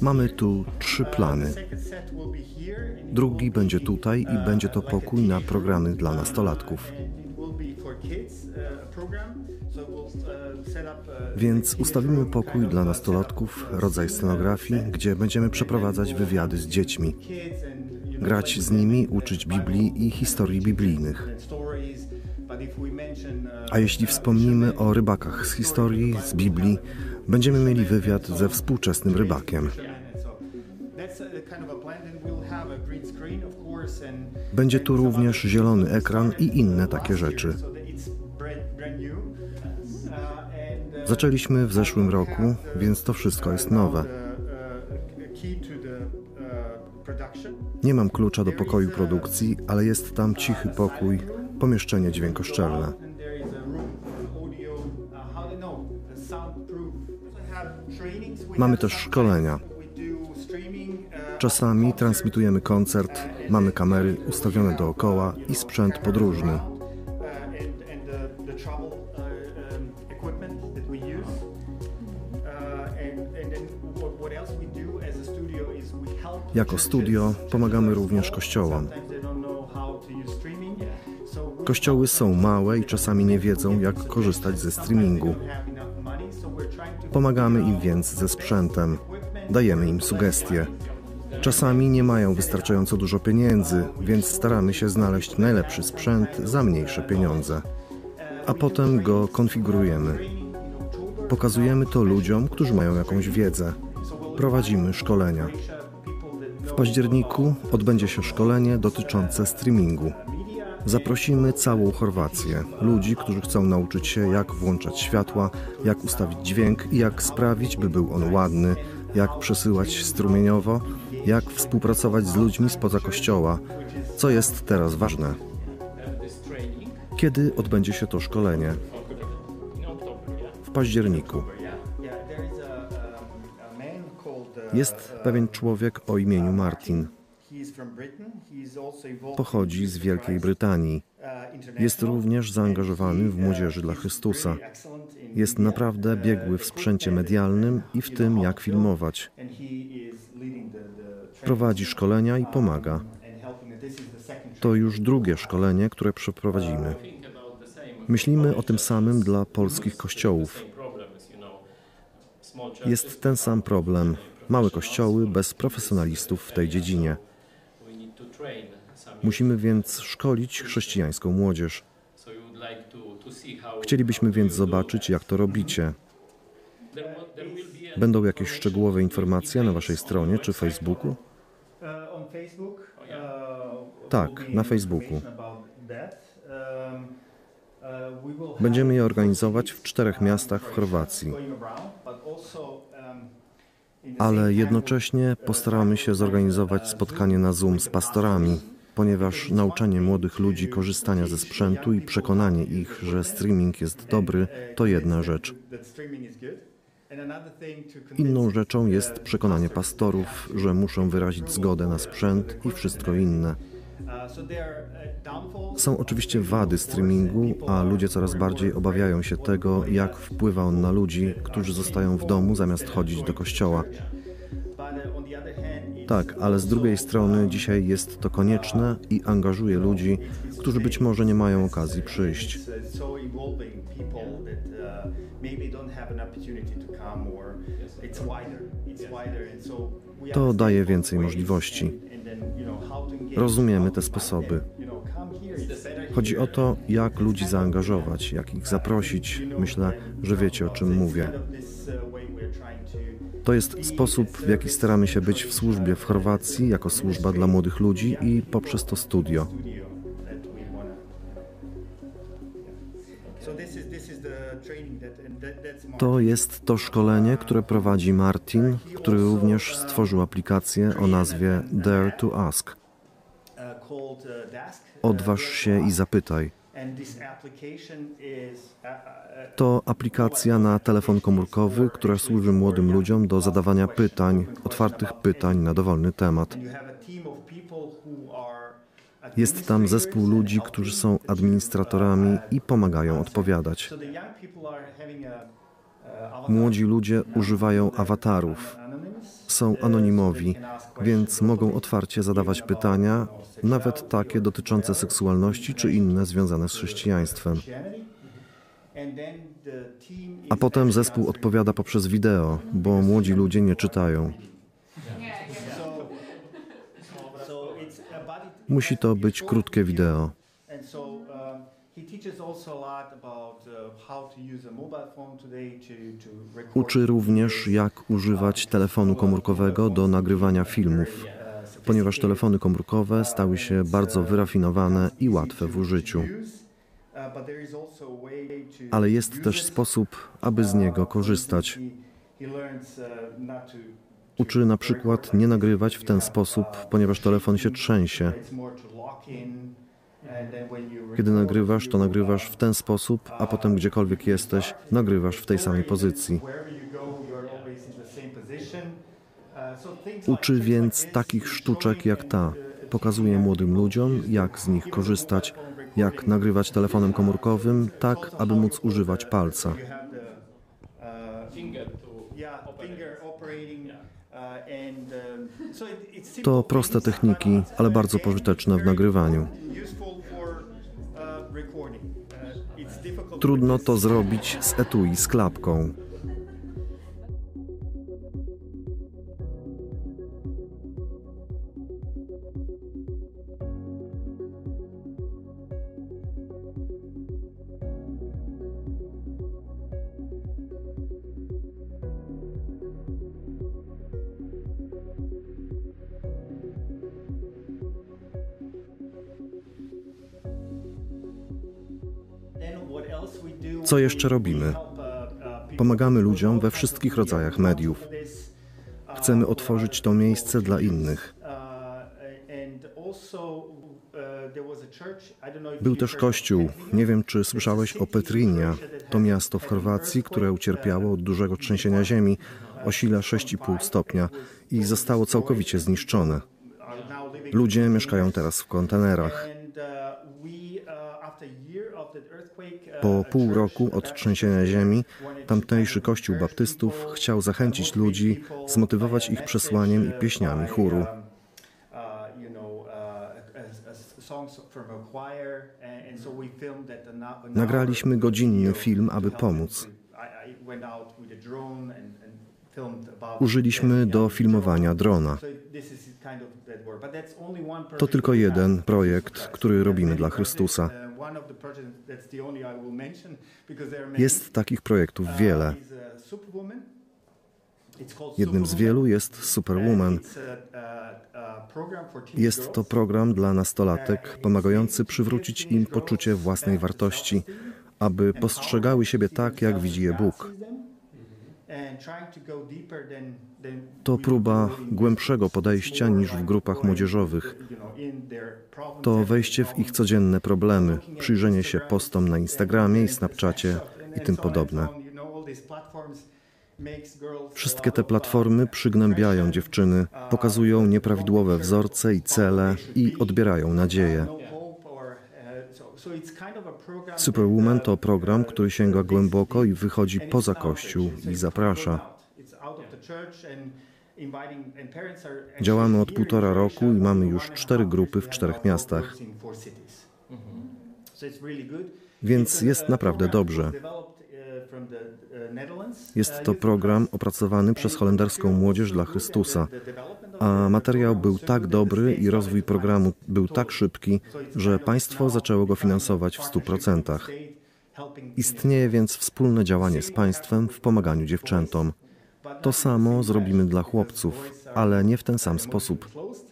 Mamy tu trzy plany. Drugi będzie tutaj i będzie to pokój na programy dla nastolatków. Więc ustawimy pokój dla nastolatków, rodzaj scenografii, gdzie będziemy przeprowadzać wywiady z dziećmi, grać z nimi, uczyć Biblii i historii biblijnych. A jeśli wspomnimy o rybakach z historii, z Biblii, będziemy mieli wywiad ze współczesnym rybakiem. Będzie tu również zielony ekran i inne takie rzeczy. Zaczęliśmy w zeszłym roku, więc to wszystko jest nowe. Nie mam klucza do pokoju produkcji, ale jest tam cichy pokój, pomieszczenie dźwiękoszczelne. Mamy też szkolenia. Czasami transmitujemy koncert, mamy kamery ustawione dookoła i sprzęt podróżny. Jako studio pomagamy również kościołom. Kościoły są małe i czasami nie wiedzą, jak korzystać ze streamingu. Pomagamy im więc ze sprzętem, dajemy im sugestie. Czasami nie mają wystarczająco dużo pieniędzy, więc staramy się znaleźć najlepszy sprzęt za mniejsze pieniądze. A potem go konfigurujemy. Pokazujemy to ludziom, którzy mają jakąś wiedzę. Prowadzimy szkolenia. W październiku odbędzie się szkolenie dotyczące streamingu. Zaprosimy całą Chorwację, ludzi, którzy chcą nauczyć się, jak włączać światła, jak ustawić dźwięk i jak sprawić, by był on ładny, jak przesyłać strumieniowo, jak współpracować z ludźmi spoza kościoła, co jest teraz ważne. Kiedy odbędzie się to szkolenie? W październiku. Jest pewien człowiek o imieniu Martin. Pochodzi z Wielkiej Brytanii. Jest również zaangażowany w Młodzieży dla Chrystusa. Jest naprawdę biegły w sprzęcie medialnym i w tym, jak filmować. Prowadzi szkolenia i pomaga. To już drugie szkolenie, które przeprowadzimy. Myślimy o tym samym dla polskich kościołów. Jest ten sam problem. Małe kościoły bez profesjonalistów w tej dziedzinie. Musimy więc szkolić chrześcijańską młodzież. Chcielibyśmy więc zobaczyć, jak to robicie. Będą jakieś szczegółowe informacje na Waszej stronie czy Facebooku? Tak, na Facebooku. Będziemy je organizować w czterech miastach w Chorwacji. Ale jednocześnie postaramy się zorganizować spotkanie na Zoom z pastorami, ponieważ nauczanie młodych ludzi korzystania ze sprzętu i przekonanie ich, że streaming jest dobry, to jedna rzecz. Inną rzeczą jest przekonanie pastorów, że muszą wyrazić zgodę na sprzęt i wszystko inne. Są oczywiście wady streamingu, a ludzie coraz bardziej obawiają się tego, jak wpływa on na ludzi, którzy zostają w domu zamiast chodzić do kościoła. Tak, ale z drugiej strony dzisiaj jest to konieczne i angażuje ludzi, którzy być może nie mają okazji przyjść. To daje więcej możliwości. Rozumiemy te sposoby. Chodzi o to, jak ludzi zaangażować, jak ich zaprosić. Myślę, że wiecie o czym mówię. To jest sposób, w jaki staramy się być w służbie w Chorwacji, jako służba dla młodych ludzi i poprzez to studio. To jest to szkolenie, które prowadzi Martin, który również stworzył aplikację o nazwie Dare to Ask. Odważ się i zapytaj. To aplikacja na telefon komórkowy, która służy młodym ludziom do zadawania pytań, otwartych pytań na dowolny temat. Jest tam zespół ludzi, którzy są administratorami i pomagają odpowiadać. Młodzi ludzie używają awatarów. Są anonimowi, więc mogą otwarcie zadawać pytania, nawet takie dotyczące seksualności czy inne związane z chrześcijaństwem. A potem zespół odpowiada poprzez wideo, bo młodzi ludzie nie czytają. Musi to być krótkie wideo. Uczy również, jak używać telefonu komórkowego do nagrywania filmów, ponieważ telefony komórkowe stały się bardzo wyrafinowane i łatwe w użyciu. Ale jest też sposób, aby z niego korzystać. Uczy na przykład nie nagrywać w ten sposób, ponieważ telefon się trzęsie. Kiedy nagrywasz, to nagrywasz w ten sposób, a potem gdziekolwiek jesteś, nagrywasz w tej samej pozycji. Uczy więc takich sztuczek jak ta. Pokazuje młodym ludziom, jak z nich korzystać, jak nagrywać telefonem komórkowym, tak aby móc używać palca. To proste techniki, ale bardzo pożyteczne w nagrywaniu. Trudno to zrobić z etui z klapką. Co jeszcze robimy? Pomagamy ludziom we wszystkich rodzajach mediów. Chcemy otworzyć to miejsce dla innych. Był też kościół. Nie wiem, czy słyszałeś o Petrinia. To miasto w Chorwacji, które ucierpiało od dużego trzęsienia ziemi o sile 6,5 stopnia i zostało całkowicie zniszczone. Ludzie mieszkają teraz w kontenerach. Po pół roku od trzęsienia ziemi tamtejszy kościół baptystów chciał zachęcić ludzi, zmotywować ich przesłaniem i pieśniami chóru. Nagraliśmy godzinny film, aby pomóc. Użyliśmy do filmowania drona. To tylko jeden projekt, który robimy dla Chrystusa. Jest takich projektów wiele. Jednym z wielu jest Superwoman. Jest to program dla nastolatek pomagający przywrócić im poczucie własnej wartości, aby postrzegały siebie tak, jak widzi je Bóg. To próba głębszego podejścia niż w grupach młodzieżowych. To wejście w ich codzienne problemy, przyjrzenie się postom na Instagramie i Snapchacie i tym podobne. Wszystkie te platformy przygnębiają dziewczyny, pokazują nieprawidłowe wzorce i cele i odbierają nadzieję. Superwoman to program, który sięga głęboko i wychodzi poza Kościół i zaprasza. Działamy od półtora roku i mamy już cztery grupy w czterech miastach. Więc jest naprawdę dobrze. Jest to program opracowany przez holenderską młodzież dla Chrystusa, a materiał był tak dobry i rozwój programu był tak szybki, że państwo zaczęło go finansować w 100%. Istnieje więc wspólne działanie z państwem w pomaganiu dziewczętom. To samo zrobimy dla chłopców, ale nie w ten sam sposób,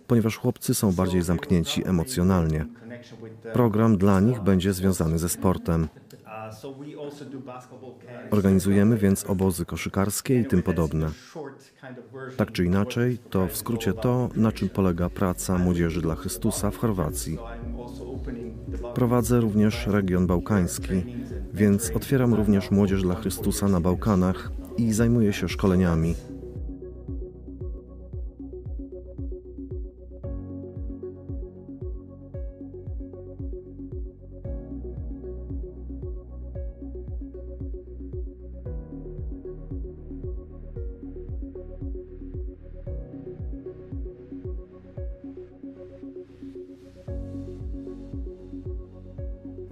ponieważ chłopcy są bardziej zamknięci emocjonalnie. Program dla nich będzie związany ze sportem. Organizujemy więc obozy koszykarskie i tym podobne. Tak czy inaczej, to w skrócie to, na czym polega praca Młodzieży dla Chrystusa w Chorwacji. Prowadzę również region bałkański, więc otwieram również Młodzież dla Chrystusa na Bałkanach i zajmuję się szkoleniami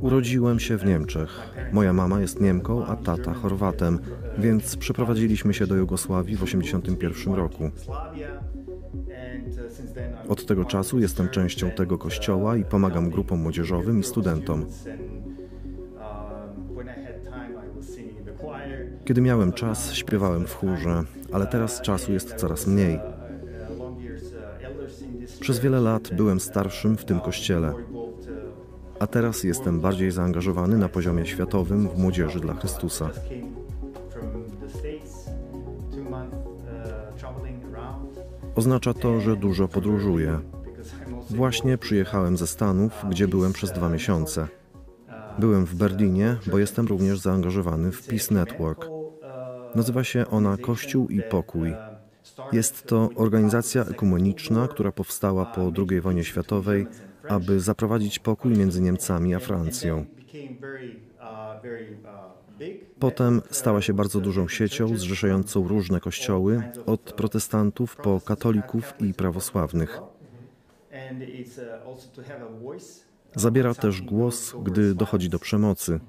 Urodziłem się w Niemczech. Moja mama jest Niemką, a tata Chorwatem, więc przeprowadziliśmy się do Jugosławii w 1981 roku. Od tego czasu jestem częścią tego kościoła i pomagam grupom młodzieżowym i studentom. Kiedy miałem czas, śpiewałem w chórze, ale teraz czasu jest coraz mniej. Przez wiele lat byłem starszym w tym kościele, a teraz jestem bardziej zaangażowany na poziomie światowym w młodzieży dla Chrystusa. Oznacza to, że dużo podróżuję. Właśnie przyjechałem ze Stanów, gdzie byłem przez dwa miesiące. Byłem w Berlinie, bo jestem również zaangażowany w Peace Network. Nazywa się ona Kościół i Pokój. Jest to organizacja ekumeniczna, która powstała po II wojnie światowej, aby zaprowadzić pokój między Niemcami a Francją. Potem stała się bardzo dużą siecią zrzeszającą różne kościoły, od protestantów po katolików i prawosławnych. Zabiera też głos, gdy dochodzi do przemocy,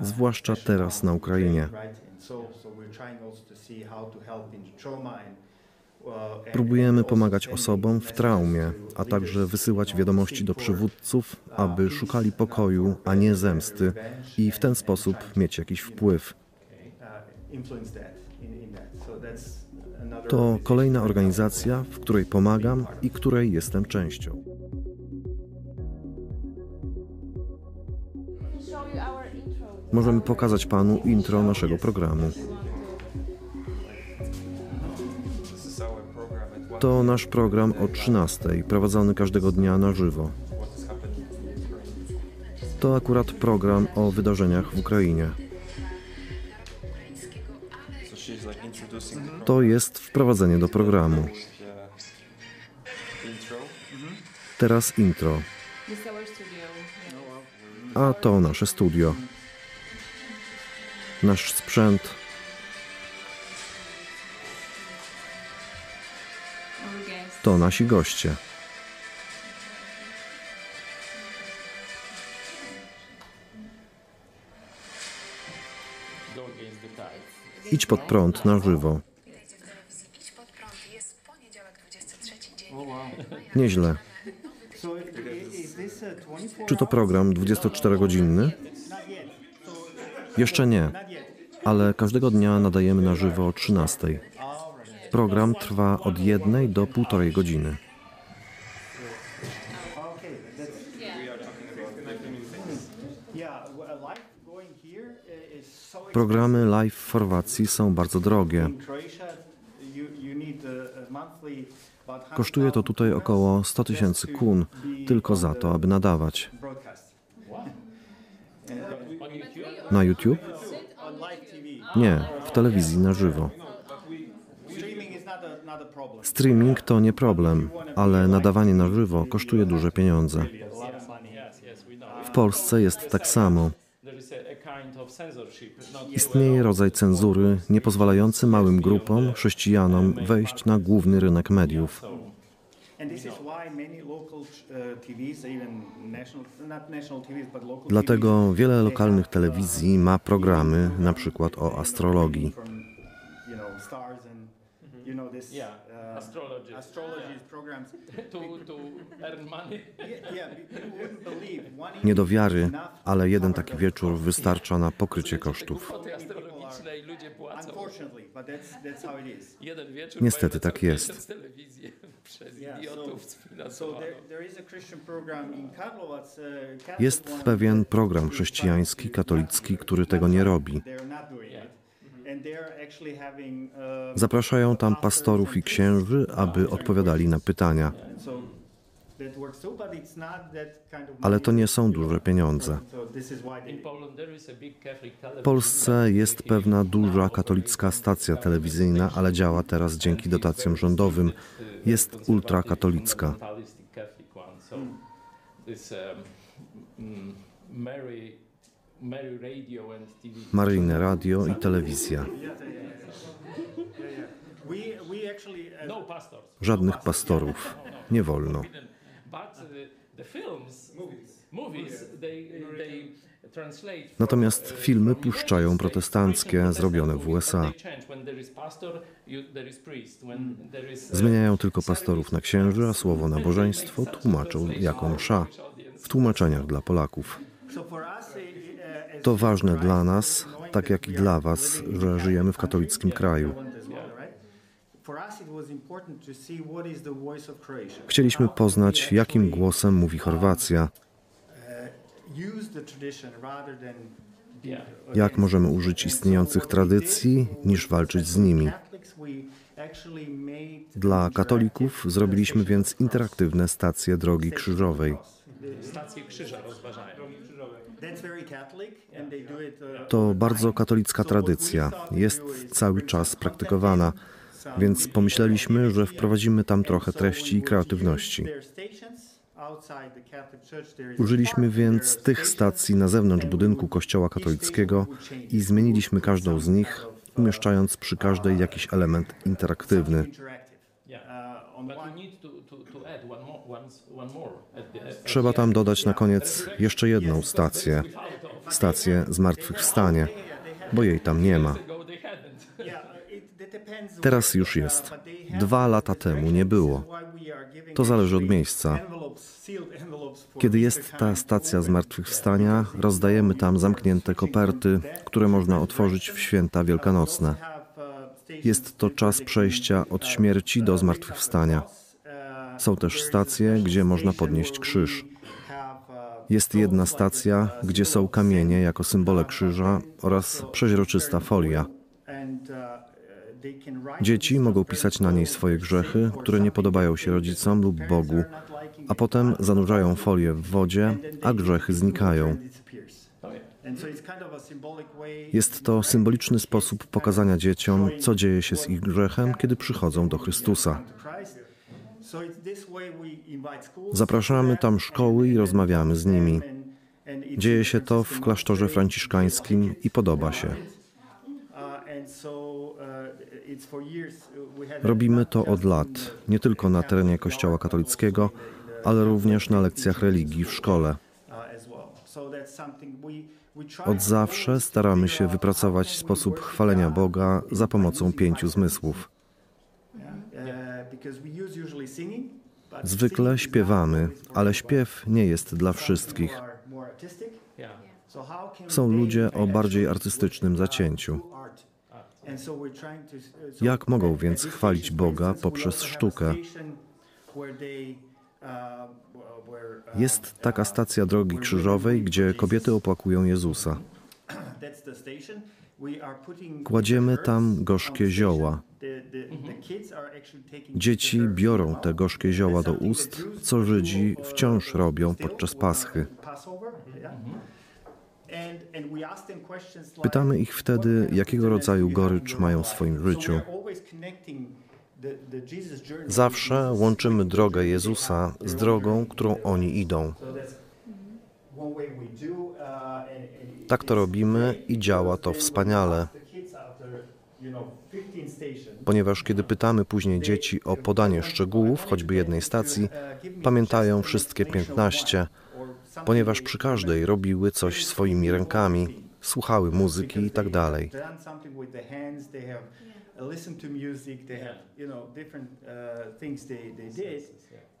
zwłaszcza teraz na Ukrainie. Próbujemy pomagać osobom w traumie, a także wysyłać wiadomości do przywódców, aby szukali pokoju, a nie zemsty i w ten sposób mieć jakiś wpływ. To kolejna organizacja, w której pomagam i której jestem częścią. Możemy pokazać Panu intro naszego programu. To nasz program o 13, prowadzony każdego dnia na żywo. To akurat program o wydarzeniach w Ukrainie. To jest wprowadzenie do programu. Teraz intro. A to nasze studio. Nasz sprzęt, to nasi goście. Idź pod prąd na żywo. Nieźle. Czy to program 24-godzinny? Jeszcze nie, ale każdego dnia nadajemy na żywo o 13. Program trwa od jednej do półtorej godziny. Programy live w Chorwacji są bardzo drogie. Kosztuje to tutaj około 100 tysięcy kun tylko za to, aby nadawać. Na YouTube? Nie, w telewizji na żywo. Streaming to nie problem, ale nadawanie na żywo kosztuje duże pieniądze. W Polsce jest tak samo. Istnieje rodzaj cenzury niepozwalający małym grupom, chrześcijanom wejść na główny rynek mediów. Dlatego wiele lokalnych telewizji ma programy, na przykład o astrologii. Nie do wiary, ale jeden taki wieczór wystarcza na pokrycie kosztów. Niestety tak jest. Jest pewien program chrześcijański, katolicki, który tego nie robi. Zapraszają tam pastorów i księży, aby odpowiadali na pytania. Ale to nie są duże pieniądze. W Polsce jest pewna duża katolicka stacja telewizyjna, ale działa teraz dzięki dotacjom rządowym. Jest ultrakatolicka. Maryjne radio i telewizja. Żadnych pastorów. Nie wolno. Natomiast filmy puszczają protestanckie, zrobione w USA. Zmieniają tylko pastorów na księży, a słowo nabożeństwo tłumaczą jako msza w tłumaczeniach dla Polaków. To ważne dla nas, tak jak i dla Was, że żyjemy w katolickim kraju. Chcieliśmy poznać, jakim głosem mówi Chorwacja, jak możemy użyć istniejących tradycji, niż walczyć z nimi. Dla katolików zrobiliśmy więc interaktywne stacje drogi krzyżowej. Stacje krzyża rozważają. To bardzo katolicka tradycja, jest cały czas praktykowana, więc pomyśleliśmy, że wprowadzimy tam trochę treści i kreatywności. Użyliśmy więc tych stacji na zewnątrz budynku kościoła katolickiego i zmieniliśmy każdą z nich, umieszczając przy każdej jakiś element interaktywny. Trzeba tam dodać na koniec jeszcze jedną stację, stację zmartwychwstanie, bo jej tam nie ma. Teraz już jest. Dwa lata temu nie było. To zależy od miejsca. Kiedy jest ta stacja zmartwychwstania, rozdajemy tam zamknięte koperty, które można otworzyć w święta wielkanocne. Jest to czas przejścia od śmierci do zmartwychwstania. Są też stacje, gdzie można podnieść krzyż. Jest jedna stacja, gdzie są kamienie jako symbole krzyża oraz przeźroczysta folia. Dzieci mogą pisać na niej swoje grzechy, które nie podobają się rodzicom lub Bogu, a potem zanurzają folię w wodzie, a grzechy znikają. Jest to symboliczny sposób pokazania dzieciom, co dzieje się z ich grzechem, kiedy przychodzą do Chrystusa. Zapraszamy tam szkoły i rozmawiamy z nimi. Dzieje się to w klasztorze franciszkańskim i podoba się. Robimy to od lat, nie tylko na terenie Kościoła katolickiego, ale również na lekcjach religii w szkole. Od zawsze staramy się wypracować sposób chwalenia Boga za pomocą pięciu zmysłów. Zwykle śpiewamy, ale śpiew nie jest dla wszystkich. Są ludzie o bardziej artystycznym zacięciu. Jak mogą więc chwalić Boga poprzez sztukę? Jest taka stacja drogi krzyżowej, gdzie kobiety opłakują Jezusa. Kładziemy tam gorzkie zioła. Dzieci biorą te gorzkie zioła do ust, co Żydzi wciąż robią podczas Paschy. Pytamy ich wtedy, jakiego rodzaju gorycz mają w swoim życiu. Zawsze łączymy drogę Jezusa z drogą, którą oni idą. Tak to robimy i działa to wspaniale. Ponieważ kiedy pytamy później dzieci o podanie szczegółów, choćby jednej stacji, pamiętają wszystkie 15, ponieważ przy każdej robiły coś swoimi rękami, słuchały muzyki i tak. Listen to music. They have, you know, different uh, things they, they did,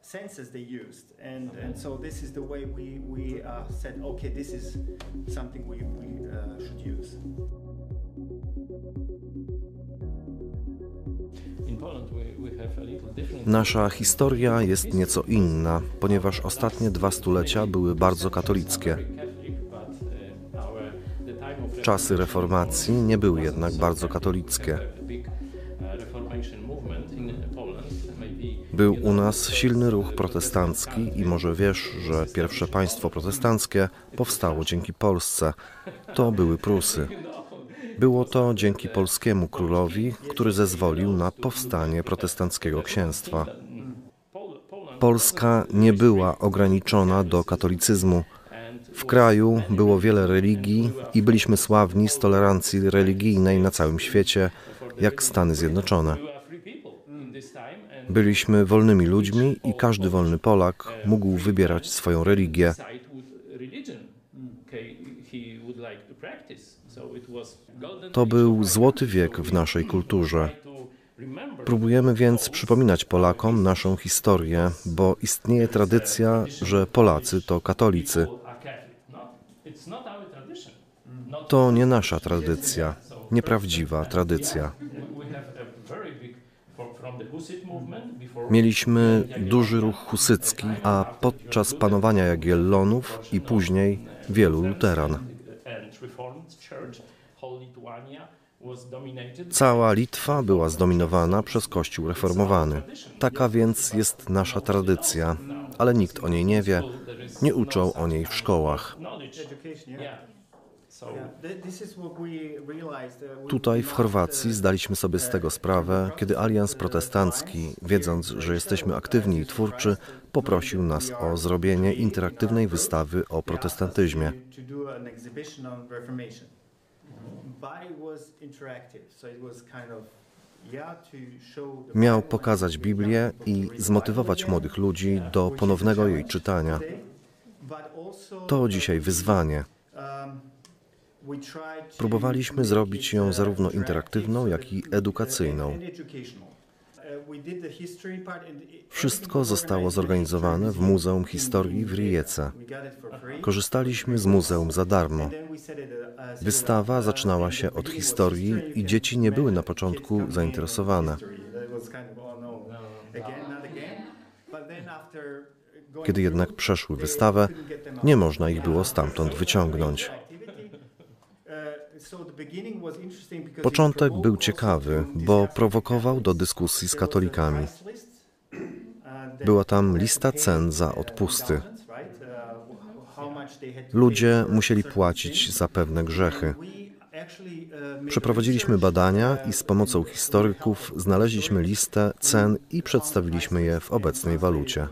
senses they used, and and so this is the way we we uh, said, okay, this is something we we uh, should use. Nasza historia jest nieco inna, ponieważ ostatnie dwa stulecia były bardzo katolickie. Czasy reformacji nie były jednak bardzo katolickie. Był u nas silny ruch protestancki i może wiesz, że pierwsze państwo protestanckie powstało dzięki Polsce. To były Prusy. Było to dzięki polskiemu królowi, który zezwolił na powstanie protestanckiego księstwa. Polska nie była ograniczona do katolicyzmu. W kraju było wiele religii i byliśmy sławni z tolerancji religijnej na całym świecie, jak Stany Zjednoczone. Byliśmy wolnymi ludźmi i każdy wolny Polak mógł wybierać swoją religię. To był złoty wiek w naszej kulturze. Próbujemy więc przypominać Polakom naszą historię, bo istnieje tradycja, że Polacy to katolicy. To nie nasza tradycja, nieprawdziwa tradycja. Mieliśmy duży ruch husycki, a podczas panowania Jagiellonów i później wielu luteran. Cała Litwa była zdominowana przez Kościół reformowany. Taka więc jest nasza tradycja, ale nikt o niej nie wie, nie uczą o niej w szkołach. Tutaj w Chorwacji lost, zdaliśmy sobie z tego sprawę, kiedy Alians Protestancki, wiedząc, że jesteśmy aktywni i twórczy, poprosił nas o zrobienie interaktywnej wystawy o protestantyzmie. Miał pokazać Biblię i zmotywować młodych ludzi do ponownego jej czytania. To dzisiaj wyzwanie. um, we tried to Próbowaliśmy zrobić ją zarówno interaktywną, jak i edukacyjną. Wszystko zostało zorganizowane w Muzeum Historii w Rijece. Korzystaliśmy z muzeum za darmo. Wystawa zaczynała się od historii i dzieci nie były na początku zainteresowane. Kiedy jednak przeszły wystawę, nie można ich było stamtąd wyciągnąć. Uh, so the beginning was interesting because it Początek był ciekawy, bo prowokował do dyskusji z katolikami. Była tam lista cen za odpusty. Ludzie musieli płacić za pewne grzechy. Przeprowadziliśmy badania i z pomocą historyków znaleźliśmy listę cen i przedstawiliśmy je w obecnej walucie.